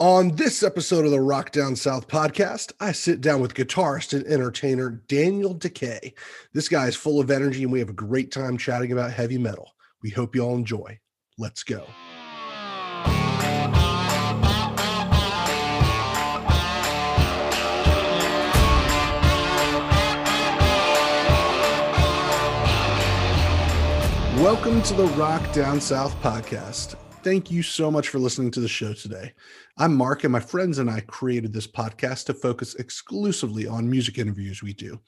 On this episode of the Rock Down South podcast, I sit down with guitarist and entertainer Daniel Dekay. This guy is full of energy and we have a great time chatting about heavy metal. We hope you all enjoy. Let's go. Welcome to the Rock Down South podcast. Thank you so much for listening to the show today. I'm Mark, and my friends and I created this podcast to focus exclusively on music interviews we do.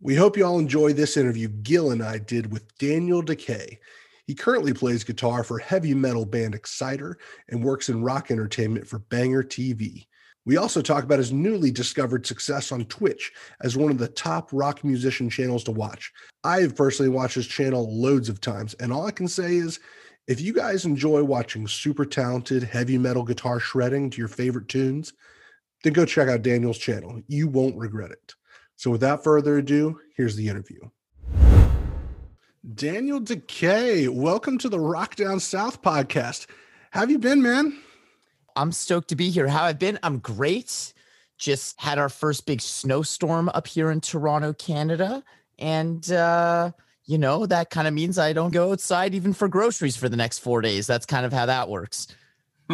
We hope you all enjoy this interview Gil and I did with Daniel Dekay. He currently plays guitar for heavy metal band Exciter and works in rock entertainment for Banger TV. We also talk about his newly discovered success on Twitch as one of the top rock musician channels to watch. I've personally watched his channel loads of times, and all I can say is if you guys enjoy watching super talented heavy metal guitar shredding to your favorite tunes, then go check out Daniel's channel. You won't regret it. So, without further ado, here's the interview. Daniel Dekay, welcome to the Rock Down South podcast. How have you been, man? I'm stoked to be here. How have I've been? I'm great. Just had our first big snowstorm up here in Toronto, Canada. And uh you know, that kind of means I don't go outside even for groceries for the next four days. That's kind of how that works.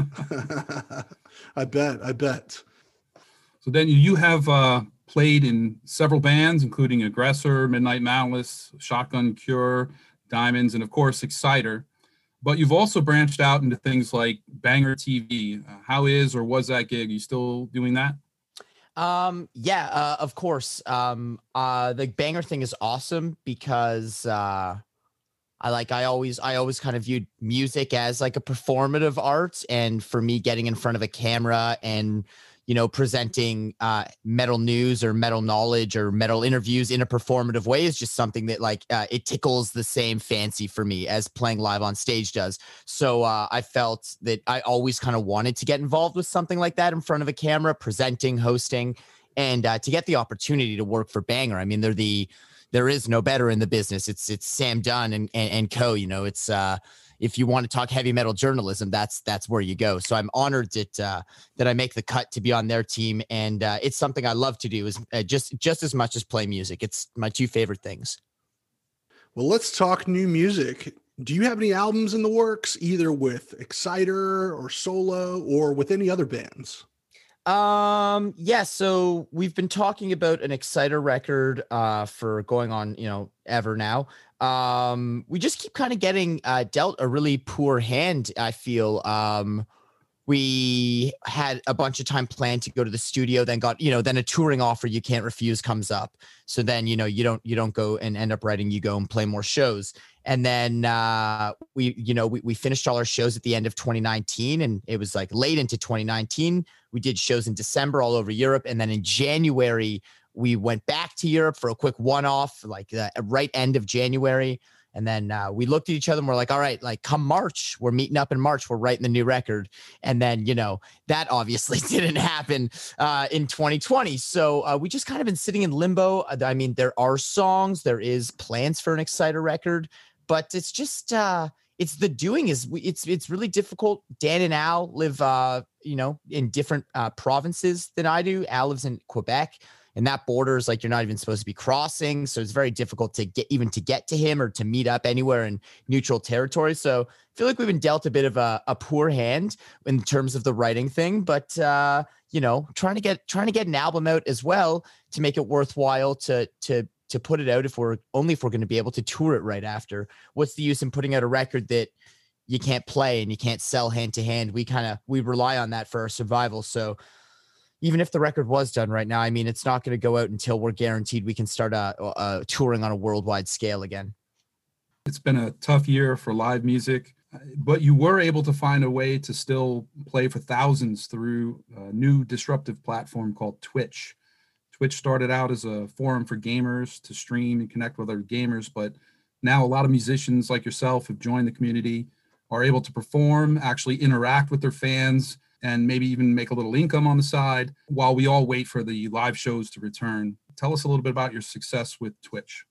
I bet. I bet. So then you have uh, played in several bands, including Aggressor, Midnight Malice, Shotgun Cure, Diemonds, and of course Exciter. But you've also branched out into things like Banger TV. Uh, how is or was that gig? Are you still doing that? Um, yeah, uh, of course. Um, uh, the banger thing is awesome because uh, I like I always I always kind of viewed music as like a performative art, and for me, getting in front of a camera and you know, presenting uh, metal news or metal knowledge or metal interviews in a performative way is just something that like uh, it tickles the same fancy for me as playing live on stage does. So uh, I felt that I always kind of wanted to get involved with something like that in front of a camera, presenting, hosting, and uh, to get the opportunity to work for Banger. I mean, they're the there is no better in the business. It's it's Sam Dunn and and, and co. You know, it's uh if you want to talk heavy metal journalism, that's that's where you go. So I'm honored that uh, that I make the cut to be on their team, and uh, it's something I love to do. Is uh, just just as much as play music. It's my two favorite things. Well, let's talk new music. Do you have any albums in the works, either with Exciter or solo, or with any other bands? Um, yeah, so we've been talking about an Exciter record uh for going on, you know, ever now. Um, we just keep kind of getting uh dealt a really poor hand, I feel. Um we had a bunch of time planned to go to the studio then got you know then a touring offer you can't refuse comes up. So then you know you don't you don't go and end up writing you go and play more shows. And then uh, we you know we, we finished all our shows at the end of 2019 and it was like late into 2019 we did shows in december all over europe and then in january we went back to europe for a quick one-off like the right end of january and then uh, we looked at each other and we're like, all right, like come March, we're meeting up in March, we're writing the new record. And then, you know, that obviously didn't happen uh, in 2020. So uh, we just kind of been sitting in limbo. Uh, I mean, there are songs, there is plans for an Exciter record, but it's just, uh, it's the doing is it's it's really difficult. Dan and Al live, uh, you know, in different uh, provinces than I do. Al lives in Quebec and that border is like you're not even supposed to be crossing so it's very difficult to get even to get to him or to meet up anywhere in neutral territory. So i feel like we've been dealt a bit of a, a poor hand in terms of the writing thing but uh you know trying to get trying to get an album out as well to make it worthwhile to to to put it out if we're only if we're going to be able to tour it right after. What's the use in putting out a record that you can't play and you can't sell hand to hand? We kind of we rely on that for our survival. So even if the record was done right now, I mean, it's not going to go out until we're guaranteed we can start uh, uh, touring on a worldwide scale again. It's been a tough year for live music, but you were able to find a way to still play for thousands through a new disruptive platform called Twitch. Twitch started out as a forum for gamers to stream and connect with other gamers, but now a lot of musicians like yourself have joined the community, are able to perform, actually interact with their fans, and maybe even make a little income on the side while we all wait for the live shows to return. Tell us a little bit about your success with Twitch.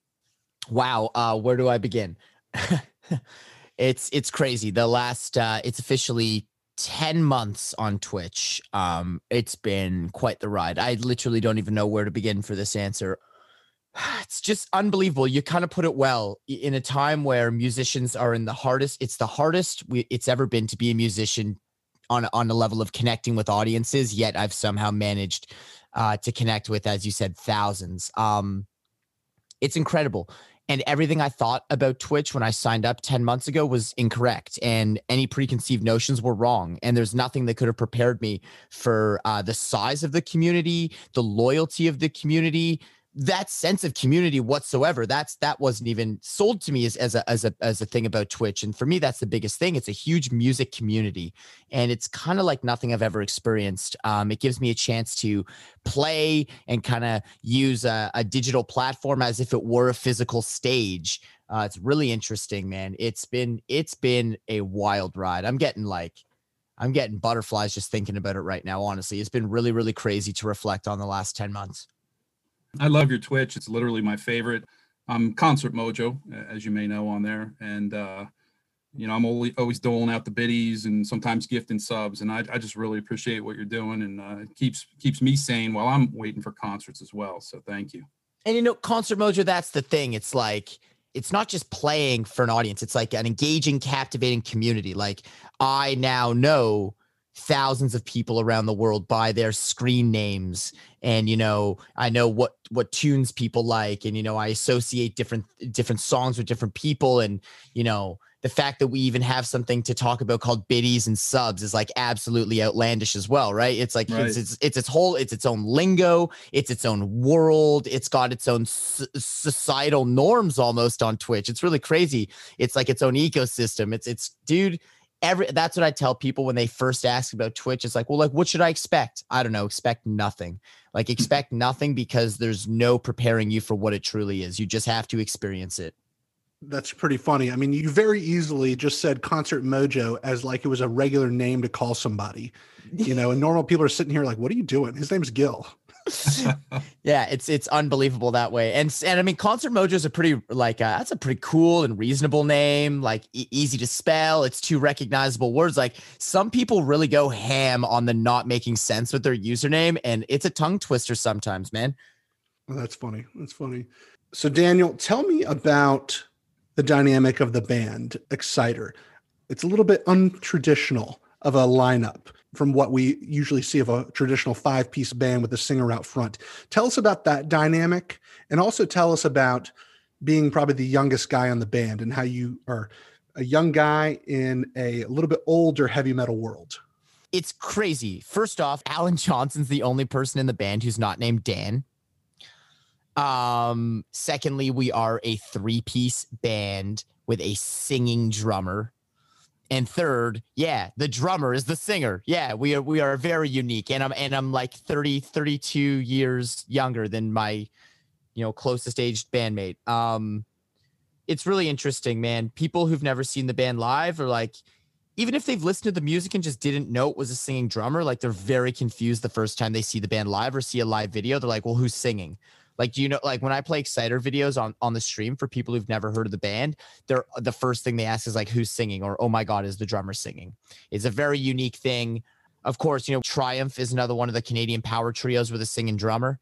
Wow, uh, where do I begin? it's it's crazy. The last uh, it's officially 10 months on Twitch. Um, it's been quite the ride. I literally don't even know where to begin for this answer. It's just unbelievable. You kind of put it well in a time where musicians are in the hardest, it's the hardest we, it's ever been to be a musician on, on a level of connecting with audiences. Yet I've somehow managed uh, to connect with, as you said, thousands. Um, it's incredible. And everything I thought about Twitch when I signed up 10 months ago was incorrect. And any preconceived notions were wrong. And there's nothing that could have prepared me for uh, the size of the community, the loyalty of the community, that sense of community whatsoever that's that wasn't even sold to me as, as a as a as a thing about twitch. And for me that's the biggest thing. It's a huge music community and it's kind of like nothing i've ever experienced. Um, it gives me a chance to play and kind of use a, a, digital platform as if it were a physical stage. Uh, it's really interesting man. It's been it's been a wild ride. I'm getting like i'm getting butterflies just thinking about it right now honestly. It's been really really crazy to reflect on the last 10 months I love your Twitch. It's literally my favorite. I'm Concert Mojo, as you may know on there, and uh, you know I'm always always doling out the biddies and sometimes gifting subs, and I, I just really appreciate what you're doing, and uh, it keeps keeps me sane while I'm waiting for concerts as well. So thank you. And you know, Concert Mojo, that's the thing. It's like it's not just playing for an audience; it's like an engaging, captivating community. Like I now know thousands of people around the world by their screen names. And you know i know what what tunes people like and you know i associate different different songs with different people. And you know the fact that we even have something to talk about called biddies and subs is like absolutely outlandish as well right? It's like right. It's, it's, it's its whole it's its own lingo. It's its own world. It's got its own societal norms almost on twitch. It's really crazy. It's like its own ecosystem. It's it's dude every that's what I tell people when they first ask about Twitch. It's like, well, like what should I expect? I don't know, expect nothing. Like mm-hmm. expect nothing because there's no preparing you for what it truly is. You just have to experience it. That's pretty funny. I mean, you very easily just said concert mojo as like it was a regular name to call somebody. You know, and normal people are sitting here like, what are you doing? His name's Gil. Yeah, it's it's unbelievable that way. And and I mean, Concert Mojo is a pretty like uh, that's a pretty cool and reasonable name. Like e- easy to spell. It's two recognizable words. Like some people really go ham on the not making sense with their username, and it's a tongue twister sometimes, man. Well, that's funny. That's funny. So Daniel, tell me about the dynamic of the band Exciter. It's a little bit untraditional of a lineup from what we usually see of a traditional five piece band with a singer out front. Tell us about that dynamic and also tell us about being probably the youngest guy on the band and how you are a young guy in a little bit older heavy metal world. It's crazy. First off, Alan Johnson's the only person in the band who's not named Dan. Um, secondly, we are a three piece band with a singing drummer and third yeah the drummer is the singer. Yeah we are we are very unique. And i'm and i'm like 30 32 years younger than my you know closest aged bandmate. Um it's really interesting man. People who've never seen the band live are like even if they've listened to the music and just didn't know it was a singing drummer like they're very confused the first time they see the band live or see a live video. They're like well who's singing like, do you know, like when I play Exciter videos on on the stream for people who've never heard of the band, they're the first thing they ask is like, who's singing, or oh my god, is the drummer singing? It's a very unique thing. Of course, you know, Triumph is another one of the Canadian power trios with a singing drummer.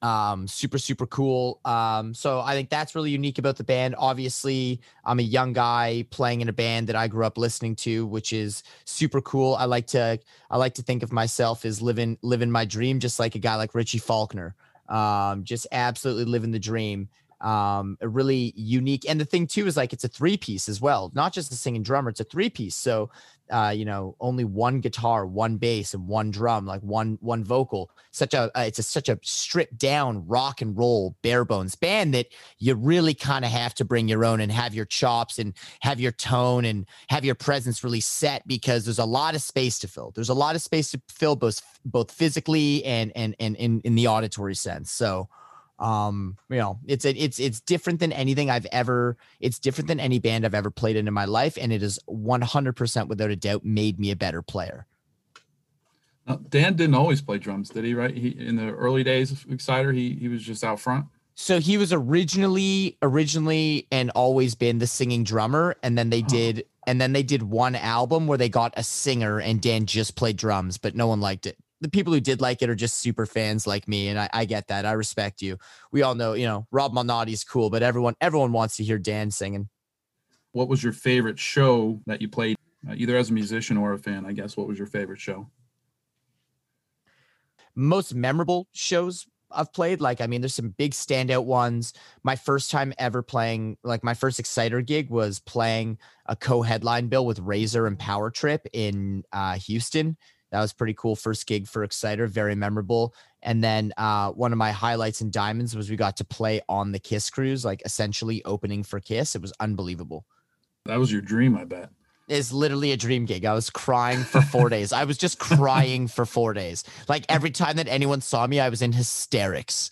Um, super, super cool. Um, so I think that's really unique about the band. Obviously, I'm a young guy playing in a band that I grew up listening to, which is super cool. I like to I like to think of myself as living living my dream, just like a guy like Richie Faulkner um, just absolutely living the dream. Um, a really unique, and the thing too is like it's a three piece as well, not just a singing drummer, it's a three piece. So, uh, you know, only one guitar, one bass, and one drum, like one one vocal. Such a uh, it's a, such a stripped down rock and roll bare bones band that you really kind of have to bring your own and have your chops and have your tone and have your presence really set because there's a lot of space to fill. There's a lot of space to fill both both physically and and and in in the auditory sense. So um you know it's a, it's it's different than anything i've ever it's different than any band i've ever played in in my life and it is 100% without a doubt made me a better player now, dan didn't always play drums did he right he in the early days of exciter he he was just out front So he was originally originally and always been the singing drummer and then they Oh. did and then they did one album where they got a singer and Dan just played drums but no one liked it. The people who did like it are just super fans like me and I, I get that. I respect you. We all know, you know, Rob Malnati's cool, but everyone everyone wants to hear Dan singing. What was your favorite show that you played, uh, either as a musician or a fan? I guess. What was your favorite show? most memorable shows I've played. Like, I mean, there's some big standout ones. My first time ever playing, like, my first Exciter gig was playing a co-headline bill with Razor and Power Trip in uh, Houston. That was pretty cool. First gig for Exciter, very memorable. And then uh, one of my highlights in Diemonds was we got to play on the Kiss cruise, like essentially opening for Kiss. It was unbelievable. That was your dream, I bet. It's literally a dream gig. I was crying for four days. I was just crying for four days. Like every time that anyone saw me, I was in hysterics.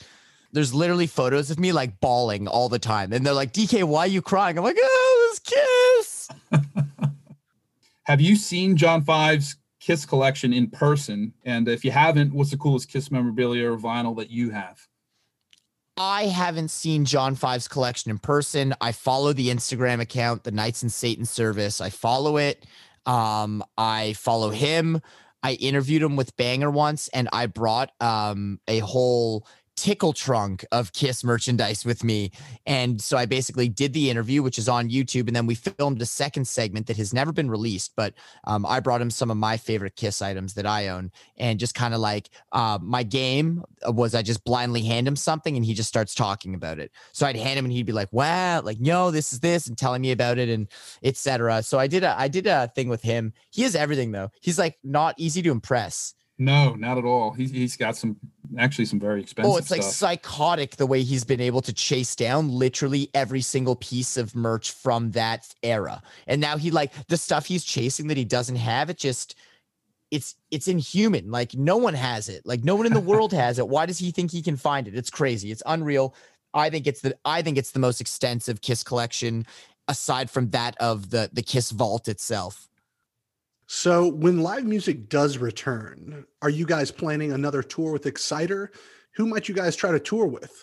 There's literally photos of me like bawling all the time. And they're like, DK, why are you crying? I'm like, oh, this kiss. Have you seen John Five's Kiss collection in person? And if you haven't, what's the coolest Kiss memorabilia or vinyl that you have? I haven't seen John Five's collection in person. I follow the Instagram account, the Knights in Satan's Service. I follow it. Um, I follow him. I interviewed him with Banger once, and I brought um a whole tickle trunk of Kiss merchandise with me. And so I basically did the interview, which is on YouTube, and then we filmed a second segment that has never been released. But um, I brought him some of my favorite Kiss items that I own, and just kind of like uh, my game was I just blindly hand him something, and he just starts talking about it. So I'd hand him, and he'd be like, "Wow, like no, this is this," and telling me about it, and etc. So I did a I did a thing with him. He has everything though. He's like not easy to impress. No, not at all. He's, he's got some, actually, some very expensive Oh, it's like stuff. psychotic the way he's been able to chase down literally every single piece of merch from that era. And now he like the stuff he's chasing that he doesn't have, it just it's it's inhuman. Like no one has it. Like no one in the world has it. Why does he think he can find it? It's crazy. It's unreal. I think it's the I think it's the most extensive Kiss collection aside from that of the the Kiss vault itself. So, when live music does return, are you guys planning another tour with Exciter? Who might you guys try to tour with?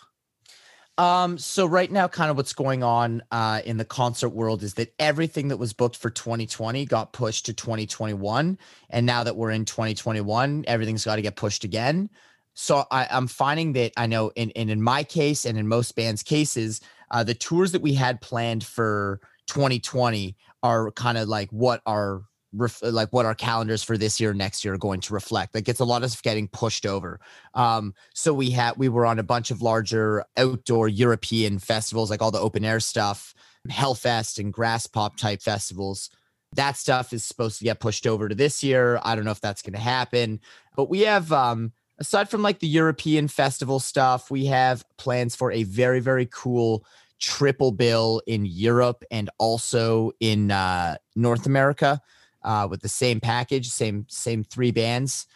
Um, so right now, kind of what's going on uh, in the concert world is that everything that was booked for 2020 got pushed to 2021, and now that we're in 2021, everything's got to get pushed again. So I, I'm finding that I know in, in in my case and in most bands' cases, uh, the tours that we had planned for 2020 are kind of like what our ref- like what our calendars for this year next year are going to reflect. Like it's a lot of getting pushed over. Um so we had we were on a bunch of larger outdoor european festivals like all the open air stuff hellfest and Graspop type festivals. That stuff is supposed to get pushed over to this year. I don't know if that's going to happen. But we have um aside from like the european festival stuff we have plans for a very very cool triple bill in europe and also in uh north america uh, with the same package, same same three bands.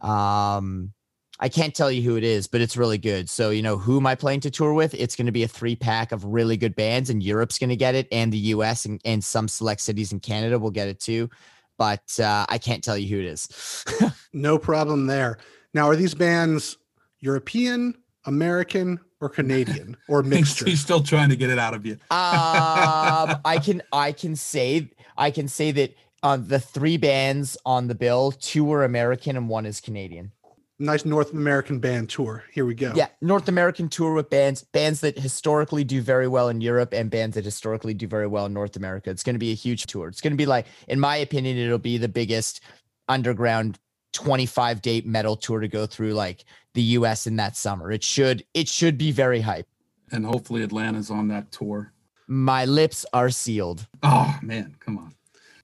Um, I can't tell you who it is, but it's really good. So you know who am I playing to tour with? It's going to be a three pack of really good bands, and Europe's going to get it, and the U.S. and, and some select cities in Canada will get it too. But uh, I can't tell you who it is. No problem there. Now, are these bands European, American, or Canadian, or He's, mixture? he's still trying to get it out of you. um, I can I can say I can say that on the three bands on the bill, two are American and one is Canadian. nice North American band tour. Here we go. Yeah, North American tour with bands, bands that historically do very well in Europe and bands that historically do very well in North America. It's going to be a huge tour. It's going to be like, in my opinion, it'll be the biggest underground 25 date metal tour to go through like the US in that summer. It should it should be very hype. And hopefully Atlanta's on that tour. My lips are sealed. Oh, man, come on.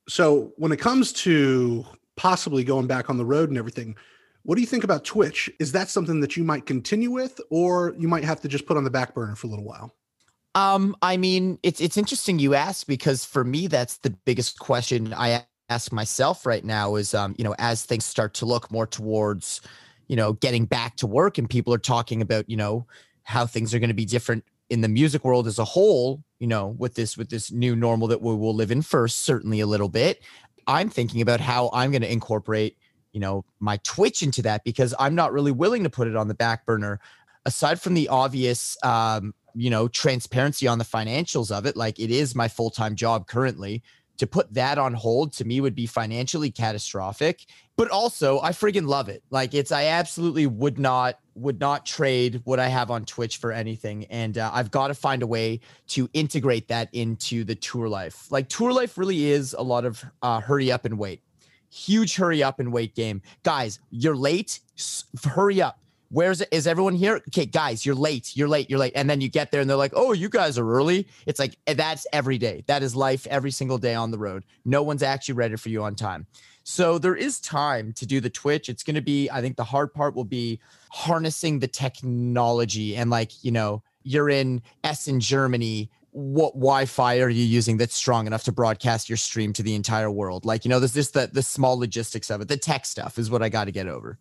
So, when it comes to possibly going back on the road and everything, what do you think about Twitch? Is that something that you might continue with, or you might have to just put on the back burner for a little while? Um, I mean, it's it's interesting you ask because for me, that's the biggest question I ask myself right now is um, you know, as things start to look more towards, you know, getting back to work and people are talking about, you know, how things are going to be different in the music world as a whole, you know, with this with this new normal that we will live in first, certainly a little bit. I'm thinking about how I'm going to incorporate, you know, my Twitch into that because I'm not really willing to put it on the back burner aside from the obvious um, you know transparency on the financials of it like it is my full-time job currently to put that on hold to me would be financially catastrophic but also i friggin love it. Like it's i absolutely would not would not trade what i have on twitch for anything and uh, i've got to find a way to integrate that into the tour life. Like tour life really is a lot of uh, hurry up and wait. Huge hurry up and wait game. Guys you're late. S- hurry up Where's it? Is everyone here? Okay, guys, you're late. You're late. You're late. And then you get there and they're like, oh, you guys are early. It's like, eh, that's every day. That is life every single day on the road. No one's actually ready for you on time. So there is time to do the Twitch. It's going to be, I think the hard part will be harnessing the technology and like, you know, you're in Essen, Germany. What Wi-Fi are you using that's strong enough to broadcast your stream to the entire world? Like, you know, there's just the the small logistics of it. The tech stuff is what I got to get over.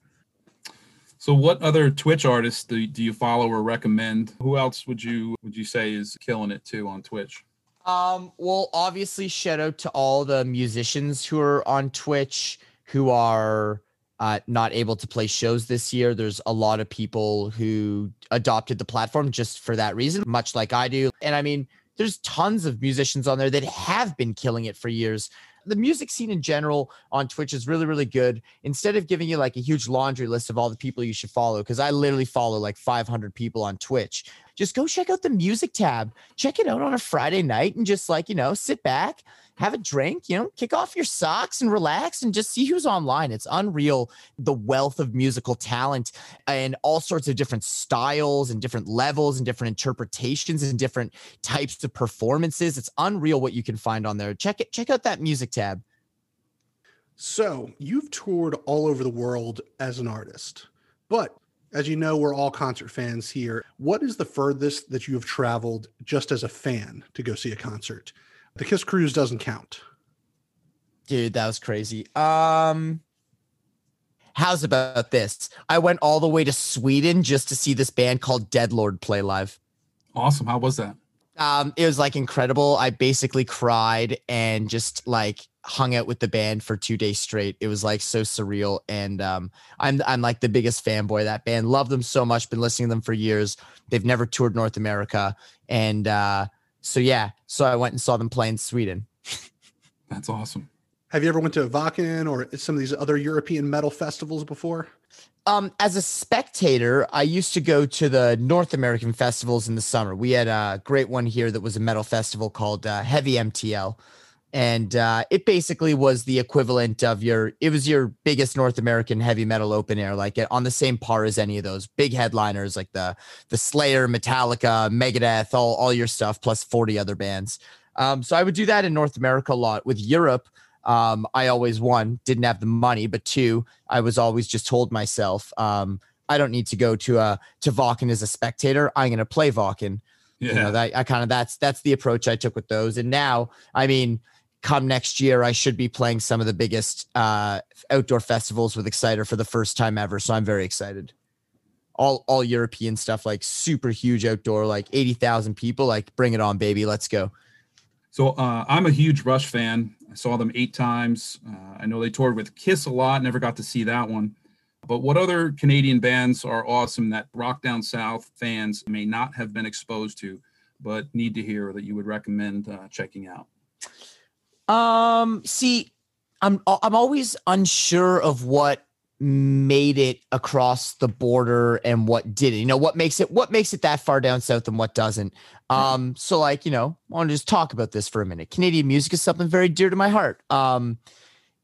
So, what other Twitch artists do, do you follow or recommend? Who else would you would you say is killing it too on Twitch? Um, well, obviously, shout out to all the musicians who are on Twitch who are uh, not able to play shows this year. There's a lot of people who adopted the platform just for that reason, much like I do. And I mean, there's tons of musicians on there that have been killing it for years the music scene in general on Twitch is really, really good. Instead of giving you like a huge laundry list of all the people you should follow, because I literally follow like 500 people on Twitch, just go check out the music tab. Check it out on a Friday night and just like, you know, sit back, have a drink, you know, kick off your socks and relax and just see who's online. It's unreal the wealth of musical talent and all sorts of different styles and different levels and different interpretations and different types of performances. It's unreal what you can find on there. Check it, check out that music tab. So, you've toured all over the world as an artist, but as you know, we're all concert fans here. What is the furthest that you have traveled just as a fan to go see a concert? The Kiss Cruise doesn't count. Dude, that was crazy. Um How's about this? I went all the way to Sweden just to see this band called Deadlord play live. Awesome. How was that? Um, it was like incredible. I basically cried and just like hung out with the band for two days straight. It was like so surreal. And um, I'm I'm like the biggest fanboy of that band. Love them so much. Been listening to them for years. They've never toured North America. And uh, so yeah, so I went and saw them play in Sweden. That's awesome. Have you ever went to Wacken or some of these other European metal festivals before? Um, as a spectator, I used to go to the North American festivals in the summer. We had a great one here that was a metal festival called uh, Heavy MTL, and uh, it basically was the equivalent of your. It was your biggest North American heavy metal open air, like on the same par as any of those big headliners, like the the Slayer, Metallica, Megadeth, all all your stuff, plus forty other bands. Um, so I would do that in North America a lot. With Europe, um, I always one didn't have the money, but two, I was always just told myself, um, I don't need to go to a to Wacken as a spectator. I'm going to play Wacken. Yeah. You know, that I kind of that's that's the approach I took with those. And now, I mean, come next year, I should be playing some of the biggest uh, outdoor festivals with Exciter for the first time ever. So I'm very excited. All all European stuff, like super huge outdoor, like eighty thousand people. Like, bring it on, baby. Let's go. So uh, I'm a huge Rush fan. I saw them eight times. Uh, I know they toured with Kiss a lot. Never got to see that one. But what other Canadian bands are awesome that Rock Down South fans may not have been exposed to, but need to hear that you would recommend uh, checking out? Um, see, I'm I'm always unsure of what made it across the border and what didn't. You know, what makes it what makes it that far down south and what doesn't. Um, so like, you know, I want to just talk about this for a minute. Canadian music is something very dear to my heart. Um,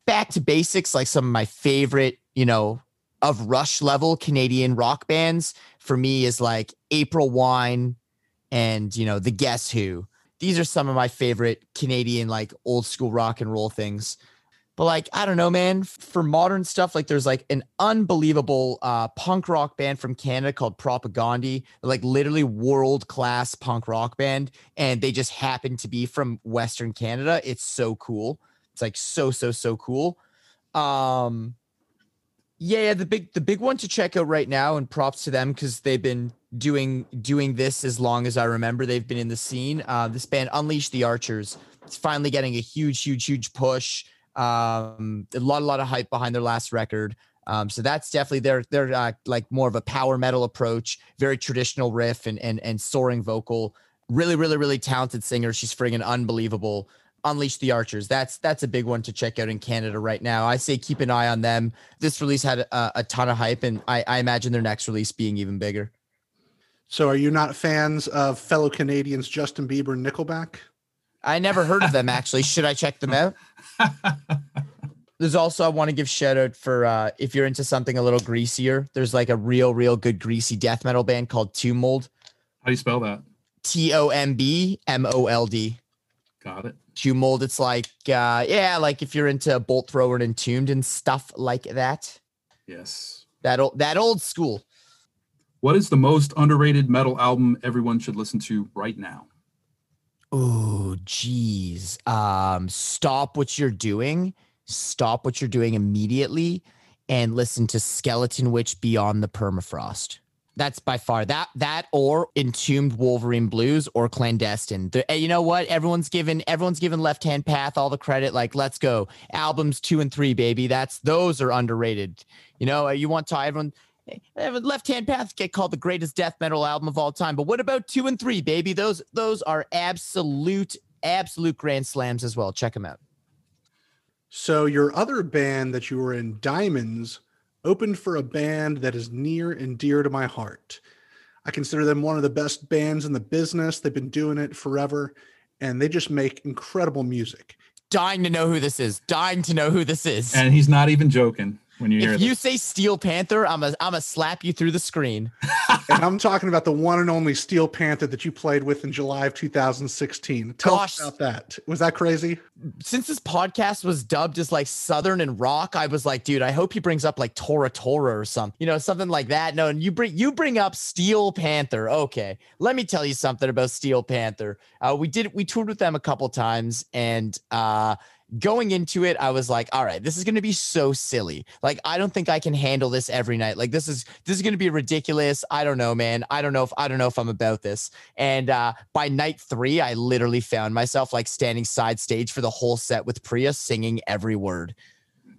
back to basics, like some of my favorite, you know, of rush level Canadian rock bands for me is like April Wine and you know, the Guess Who. These are some of my favorite Canadian like old school rock and roll things. But like, I don't know, man, for modern stuff, like there's like an unbelievable uh, punk rock band from Canada called Propagandhi, like literally world class punk rock band. And they just happen to be from Western Canada. It's so cool. It's like so, so, so cool. Um, yeah, the big the big one to check out right now, and props to them because they've been doing doing this as long as I remember. They've been in the scene. Uh, this band Unleash the Archers. It's finally getting a huge, huge, huge push. Um, a lot, a lot of hype behind their last record. Um, so that's definitely their they're uh, like more of a power metal approach, very traditional riff and and and soaring vocal. Really, really, really talented singer. She's friggin' unbelievable. Unleash the Archers. That's that's a big one to check out in Canada right now. I say keep an eye on them. This release had a, a ton of hype, and I, I imagine their next release being even bigger. So, are you not fans of fellow Canadians Justin Bieber and Nickelback? I never heard of them actually. Should I check them out? There's also I want to give shout out for uh, if you're into something a little greasier. There's like a real, real good greasy death metal band called Tomb Mold. How do you spell that? T O M B M O L D. Got it. Tomb Mold. It's like uh, yeah, like if you're into Bolt Thrower and Entombed and stuff like that. Yes. That old that old school. What is the most underrated metal album everyone should listen to right now? Oh, geez. Um, stop what you're doing. Stop what you're doing immediately and listen to Skeletonwitch Beyond the Permafrost. That's by far that that or Entombed Wolverine Blues or Clandestine. The, eh, you know what? Everyone's given everyone's given Left Hand Path all the credit. Like, let's go. Albums two and three, baby. That's those are underrated. You know, eh, you want to everyone eh, Left Hand Path get called the greatest death metal album of all time. But what about two and three, baby? Those those are absolute absolute grand slams as well. Check them out. So your other band that you were in, Diemonds, opened for a band that is near and dear to my heart. I consider them one of the best bands in the business. They've been doing it forever, and they just make incredible music. Dying to know who this is. Dying to know who this is. And he's not even joking when you hear if this. you say Steel Panther, I'm a I'm a slap you through the screen. and I'm talking about the one and only Steel Panther that you played with in July of 2016. Tell Gosh. us about that. Was that crazy? Since this podcast was dubbed as like Southern and rock, I was like, dude, I hope he brings up like Tora Tora or something, you know, something like that. No, and you bring you bring up Steel Panther. Okay, let me tell you something about Steel Panther. Uh, we did we toured with them a couple times, and uh, going into it, I was like, all right, this is going to be so silly. Like, I don't think I can handle this every night. Like, this is this is going to be ridiculous. I don't know, man. I don't know if I don't know if I'm about this. And uh, by night three, I literally found myself like standing side stage for the whole set with Priya singing every word.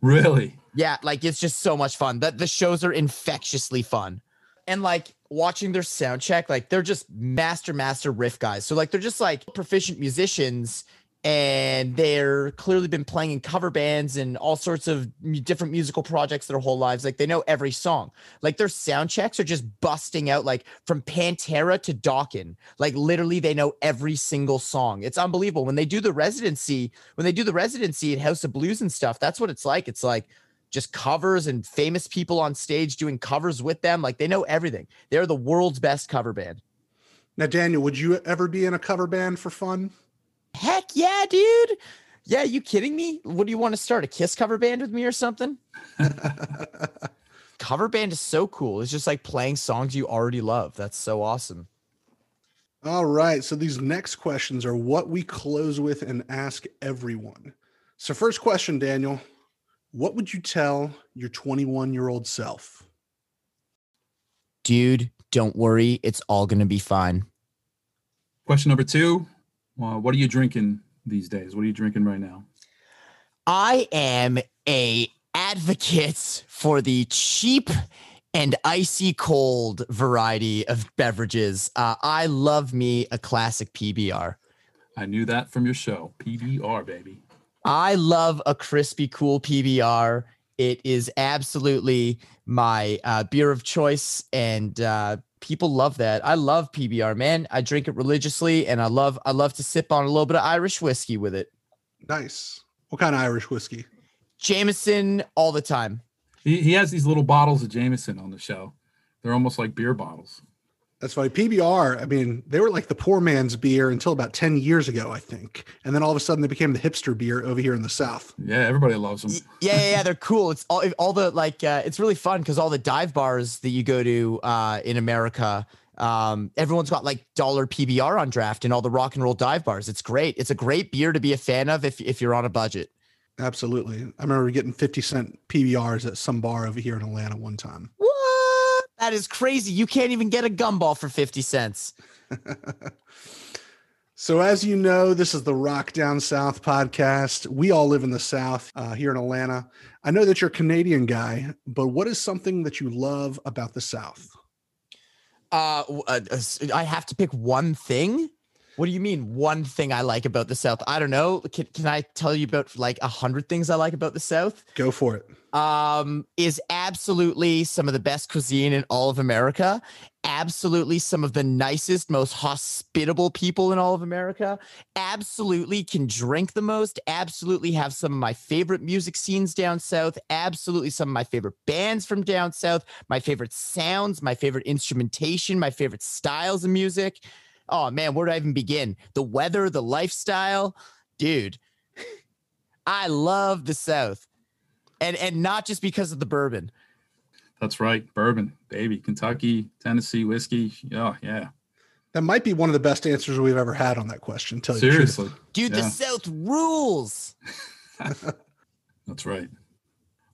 really? Yeah, like it's just so much fun. That the shows are infectiously fun. And like watching their sound check, like they're just master master riff guys. So like they're just like proficient musicians and they're clearly been playing in cover bands and all sorts of different musical projects their whole lives. Like they know every song. Like their sound checks are just busting out like from Pantera to Dokken. Like literally they know every single song. It's unbelievable. When they do the residency, when they do the residency at House of Blues and stuff, that's what it's like. It's like just covers and famous people on stage doing covers with them. Like they know everything. They're the world's best cover band. Now, Daniel, would you ever be in a cover band for fun? Heck yeah, dude. Yeah, you kidding me? What do you want to start? A Kiss cover band with me or something? cover band is so cool. It's just like playing songs you already love. That's so awesome. All right. So these next questions are what we close with and ask everyone. So, first question, Daniel What would you tell your 21 year old self? Dude, don't worry. It's all going to be fine. Question number two. Uh, what are you drinking these days? What are you drinking right now? I am a advocate for the cheap and icy cold variety of beverages. Uh, I love me a classic PBR. I knew that from your show. PBR, baby. I love a crispy, cool PBR. It is absolutely my uh, beer of choice, and uh, people love that. I love PBR, man. I drink it religiously, and I love I love to sip on a little bit of Irish whiskey with it. Nice. What kind of Irish whiskey? Jameson all the time. He, he has these little bottles of Jameson on the show. They're almost like beer bottles. That's funny. PBR, I mean, they were like the poor man's beer until about 10 years ago, I think. And then all of a sudden they became the hipster beer over here in the South. Yeah, everybody loves them. Yeah, yeah, yeah, they're cool. It's all all the like uh, it's really fun because all the dive bars that you go to uh, in America, um, everyone's got like dollar PBR on draft in all the rock and roll dive bars. It's great. It's a great beer to be a fan of if if you're on a budget. Absolutely. I remember getting 50 cent PBRs at some bar over here in Atlanta one time. What? That is crazy. You can't even get a gumball for fifty cents. So, as you know, this is the Rock Down South podcast. We all live in the South uh, here in Atlanta. I know that you're a Canadian guy, but what is something that you love about the South? Uh, uh, I have to pick one thing. What do you mean one thing I like about the South? I don't know. Can, can I tell you about like a hundred things I like about the South? Go for it. Um, is absolutely some of the best cuisine in all of America. Absolutely some of the nicest, most hospitable people in all of America. Absolutely can drink the most. Absolutely have some of my favorite music scenes down south. Absolutely some of my favorite bands from down south. My favorite sounds, my favorite instrumentation, my favorite styles of music oh man, where do I even begin? The weather, the lifestyle, dude. I love the South, and and not just because of the bourbon. That's right, bourbon, baby, Kentucky, Tennessee whiskey. Oh yeah, that might be one of the best answers we've ever had on that question. Tell you Seriously, you dude, yeah. the South rules. That's right.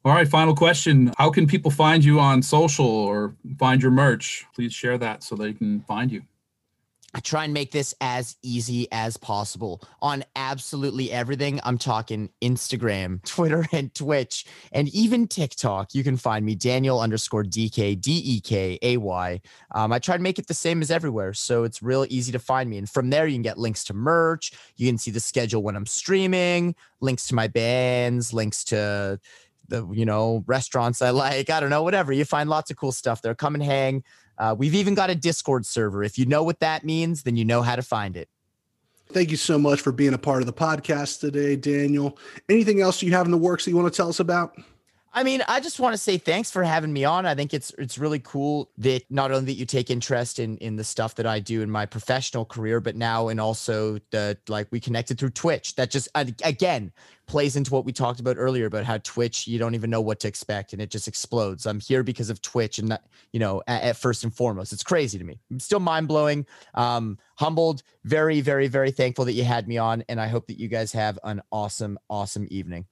All right, final question. How can people find you on social or find your merch? Please share that so they can find you. I try and make this as easy as possible on absolutely everything. I'm talking Instagram, Twitter, and Twitch, and even TikTok. You can find me Daniel underscore DK D E K A Y. Um, I try to make it the same as everywhere, so it's real easy to find me. And from there, you can get links to merch. You can see the schedule when I'm streaming, links to my bands, links to the you know restaurants I like. I don't know, whatever. You find lots of cool stuff there. Come and hang. Uh, we've even got a Discord server. If you know what that means, then you know how to find it. Thank you so much for being a part of the podcast today, Daniel. Anything else you have in the works that you want to tell us about? I mean, I just want to say thanks for having me on. I think it's it's really cool that not only that you take interest in in the stuff that I do in my professional career, but now and also the like we connected through Twitch. That just again plays into what we talked about earlier about how Twitch you don't even know what to expect and it just explodes. I'm here because of Twitch and not, you know at, at first and foremost, it's crazy to me. I'm still mind blowing, um, humbled, very very very thankful that you had me on, and I hope that you guys have an awesome awesome evening.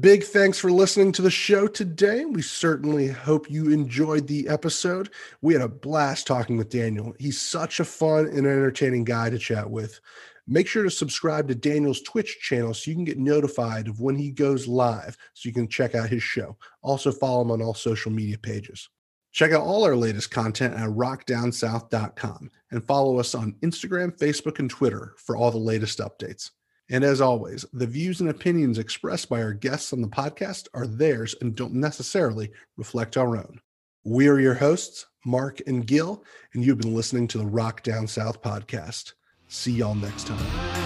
Big thanks for listening to the show today. We certainly hope you enjoyed the episode. We had a blast talking with Daniel. He's such a fun and entertaining guy to chat with. Make sure to subscribe to Daniel's Twitch channel so you can get notified of when he goes live so you can check out his show. Also, follow him on all social media pages. Check out all our latest content at rockdownsouth.com and follow us on Instagram, Facebook, and Twitter for all the latest updates. And as always, the views and opinions expressed by our guests on the podcast are theirs and don't necessarily reflect our own. We are your hosts, Mark and Gil, and you've been listening to the Rock Down South podcast. See y'all next time.